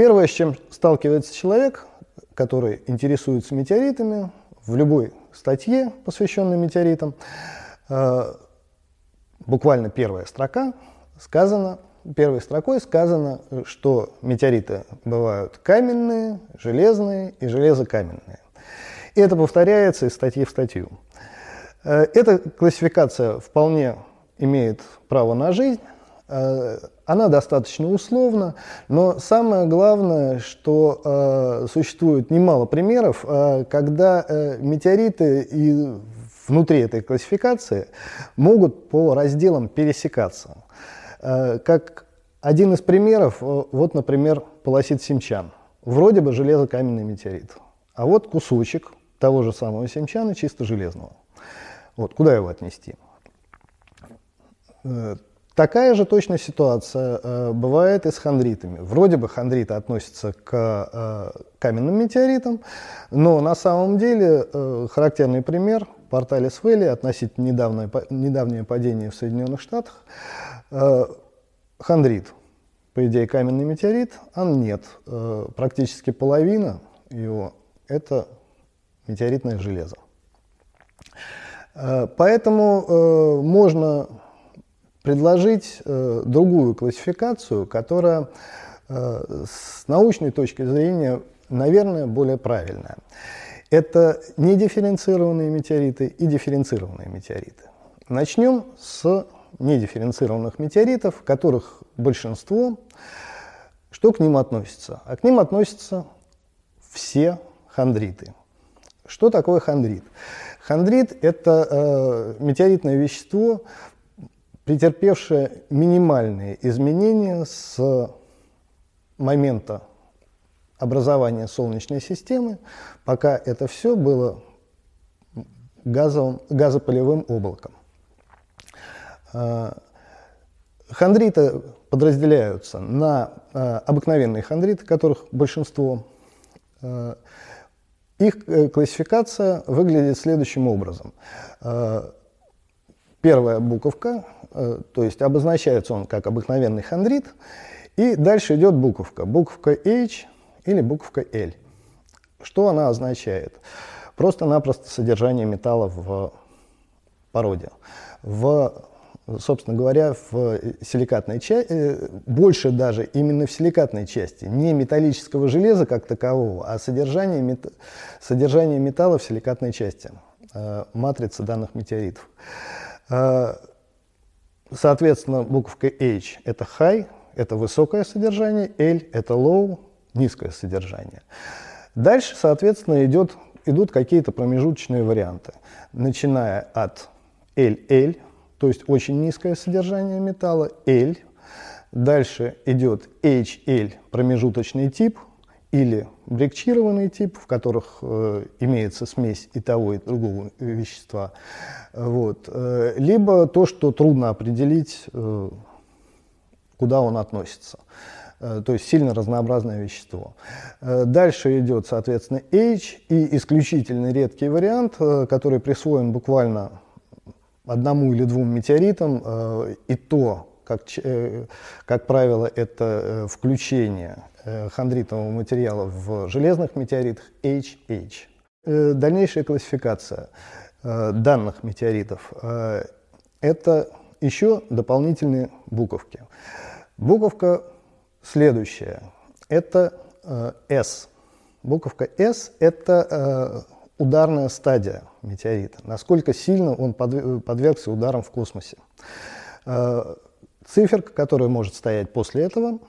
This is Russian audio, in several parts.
Первое, с чем сталкивается человек, который интересуется метеоритами, в любой статье, посвященной метеоритам, э, буквально первая строка сказано, первой строкой сказано, что метеориты бывают каменные, железные и железокаменные. И это повторяется из статьи в статью. Э, эта классификация вполне имеет право на жизнь, э, она достаточно условна, но самое главное, что э, существует немало примеров, э, когда э, метеориты и внутри этой классификации могут по разделам пересекаться. Э, как один из примеров, э, вот, например, полосит Симчан. Вроде бы железокаменный метеорит, а вот кусочек того же самого Симчана чисто железного. Вот, куда его отнести? Такая же точная ситуация э, бывает и с хондритами. Вроде бы хондриты относятся к э, каменным метеоритам, но на самом деле э, характерный пример – Порталис Вэлли, относительно недавнее, недавнее падение в Соединенных Штатах. Э, хондрит, по идее, каменный метеорит, а нет. Э, практически половина его – это метеоритное железо. Э, поэтому э, можно предложить э, другую классификацию, которая э, с научной точки зрения, наверное, более правильная. Это недифференцированные метеориты и дифференцированные метеориты. Начнем с недифференцированных метеоритов, которых большинство. Что к ним относится? А к ним относятся все хондриты. Что такое хондрит? Хондрит – это э, метеоритное вещество, претерпевшая минимальные изменения с момента образования Солнечной системы, пока это все было газовым, газопылевым облаком. А, хондриты подразделяются на а, обыкновенные хондриты, которых большинство. А, их э, классификация выглядит следующим образом. Первая буковка Э, то есть обозначается он как обыкновенный хондрит, и дальше идет буковка, буковка H или буковка L. Что она означает? Просто-напросто содержание металла в породе. В, собственно говоря, в силикатной части, э, больше даже именно в силикатной части, не металлического железа как такового, а содержание, мет... содержание металла в силикатной части э, матрицы данных метеоритов. Соответственно, буковка H – это high, это высокое содержание, L – это low, низкое содержание. Дальше, соответственно, идет, идут какие-то промежуточные варианты, начиная от LL, то есть очень низкое содержание металла, L, дальше идет HL, промежуточный тип – или брикчированный тип, в которых э, имеется смесь и того, и другого вещества, вот, э, либо то, что трудно определить, э, куда он относится. То есть сильно разнообразное вещество. Дальше идет, соответственно, H и исключительно редкий вариант, который присвоен буквально одному или двум метеоритам, и то, как, э, как правило, это включение Э, хондритового материала в железных метеоритах HH. Э, дальнейшая классификация э, данных метеоритов – это еще дополнительные буковки. Буковка следующая – это S. Буковка S – это ударная стадия метеорита, насколько сильно он подвергся ударам в космосе. Циферка, которая может стоять после этого –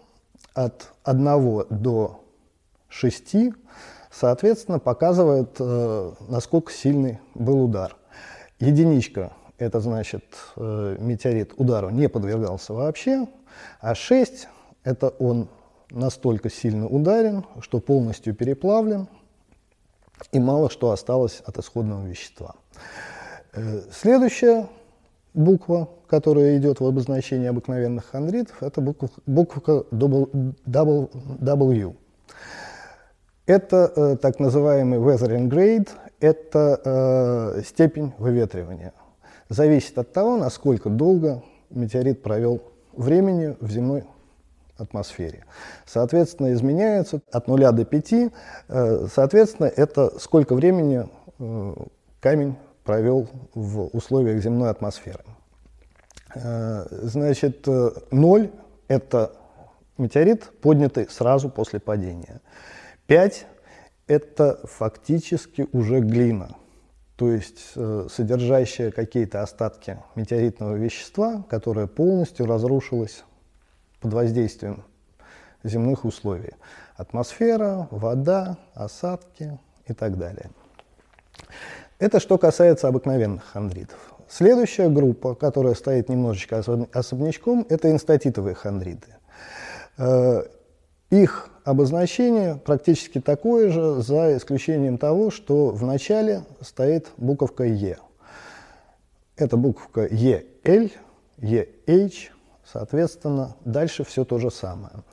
от 1 до 6, соответственно, показывает, э, насколько сильный был удар. Единичка – это значит, э, метеорит удару не подвергался вообще, а 6 – это он настолько сильно ударен, что полностью переплавлен, и мало что осталось от исходного вещества. Э, следующая буква, которая идет в обозначении обыкновенных хондритов, это буква, буква W. Это э, так называемый weathering grade, это э, степень выветривания. Зависит от того, насколько долго метеорит провел времени в земной атмосфере. Соответственно, изменяется от 0 до 5. Э, соответственно, это сколько времени э, камень провел в условиях земной атмосферы. Э, значит, 0 – это метеорит, поднятый сразу после падения. 5 – это фактически уже глина, то есть содержащая какие-то остатки метеоритного вещества, которое полностью разрушилось под воздействием земных условий. Атмосфера, вода, осадки и так далее. Это что касается обыкновенных хондритов. Следующая группа, которая стоит немножечко особнячком, это инстатитовые хондриты. Э, их обозначение практически такое же, за исключением того, что в начале стоит буковка «Е». Это буковка «ЕЛ», «ЕH», Соответственно, дальше все то же самое.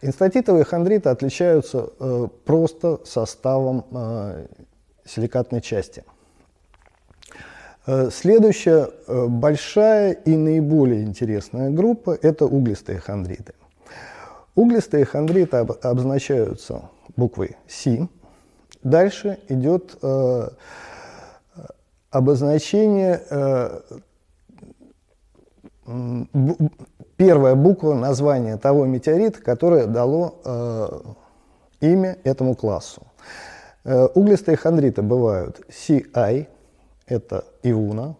Инстатитовые хондриты отличаются э, просто составом э, силикатной части. Э, следующая э, большая и наиболее интересная группа – это углистые хондриты. Углистые хондриты об, обозначаются буквой С. Дальше идет э, обозначение э, первая буква названия того метеорита, которое дало э, имя этому классу. Э, углистые хондриты бывают CI, это Ивуна,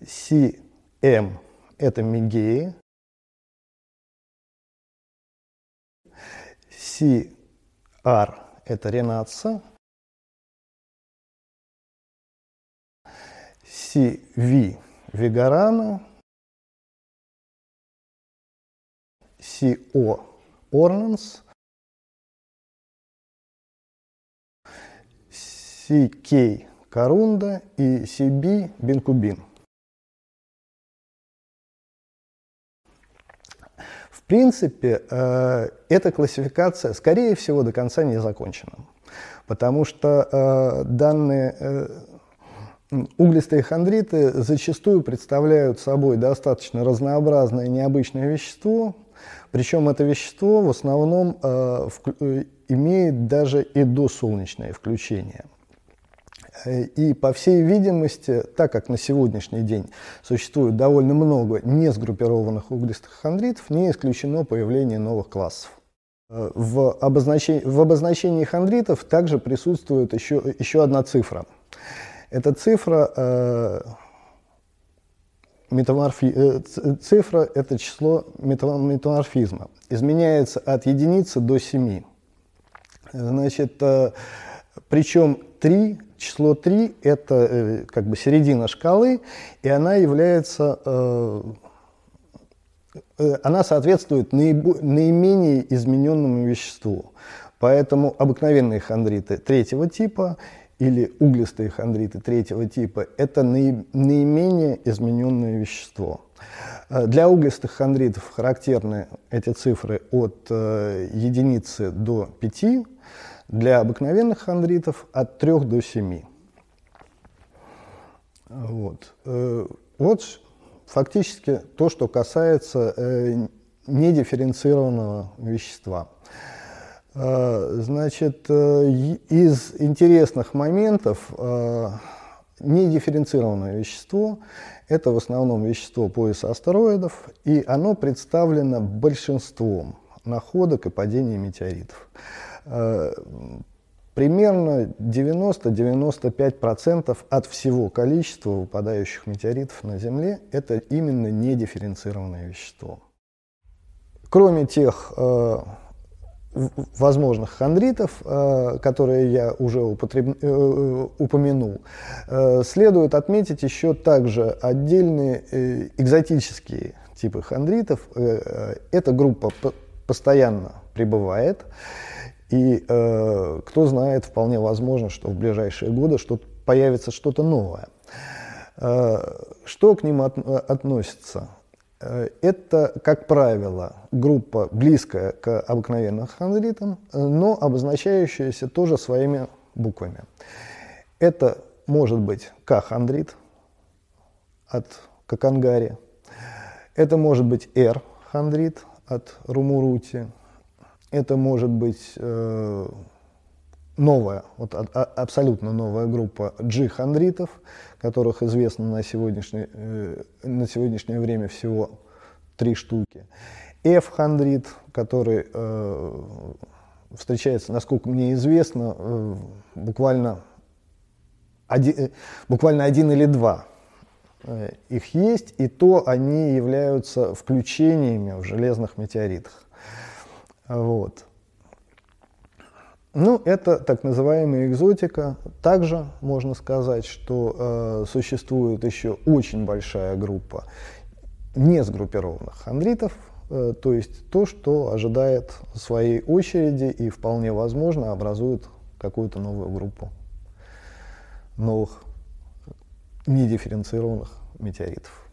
CM, это Мигеи, CR, это Ренатса, CV, Вигарана, CO Ornance, CK Корунда и CB Бенкубин. В принципе, э, эта классификация, скорее всего, до конца не закончена, потому что э, данные э, Углистые хондриты зачастую представляют собой достаточно разнообразное необычное вещество, причем это вещество в основном э, имеет даже и досолнечное включение. И, по всей видимости, так как на сегодняшний день существует довольно много несгруппированных углистых хондритов, не исключено появление новых классов. В обозначении, в обозначении хондритов также присутствует еще, еще одна цифра. Эта цифра э, метаморфи... Э, цифра – это число метаморфизма. Изменяется от единицы до 7. Значит, э, причем 3, число 3 – это э, как бы середина шкалы, и она является она соответствует наименее измененному веществу. Поэтому обыкновенные хондриты третьего типа или углистые хондриты третьего типа – это наименее измененное вещество. Э, для углистых хондритов характерны эти цифры от э, единицы до 5, для обыкновенных хондритов от 3 до 7. Вот. Э, вот фактически то, что касается недифференцированного вещества. Э, значит, э, из интересных моментов э, недифференцированное вещество – это в основном вещество пояса астероидов, и оно представлено большинством находок и падений метеоритов. Примерно 90-95% от всего количества выпадающих метеоритов на Земле – это именно недифференцированное вещество. Кроме тех возможных хондритов, э, которые я уже употреб... Э, упомянул, э, следует отметить еще также отдельные экзотические типы хондритов. Эта группа постоянно пребывает, и кто знает, вполне возможно, что в ближайшие годы что появится что-то новое. Что к ним от... относится? Э, это, как правило, группа близкая к обыкновенным хондритам, э, но обозначающаяся тоже своими буквами. Это может быть К-хондрит от Кокангари, это может быть Р-хондрит от Румурути. Это может быть э, новая, вот, а, а, абсолютно новая группа G-хондритов, которых известно на сегодняшнее, э, на сегодняшнее время всего три штуки. F-хондрит, который э, встречается, насколько мне известно, э, буквально, один, э, буквально один или два э, их есть, и то они являются включениями в железных метеоритах. Вот. Ну, это так называемая экзотика. Также можно сказать, что э, существует еще очень большая группа не сгруппированных хондритов, э, то есть то, что ожидает своей очереди и вполне возможно образует какую-то новую группу новых недифференцированных метеоритов.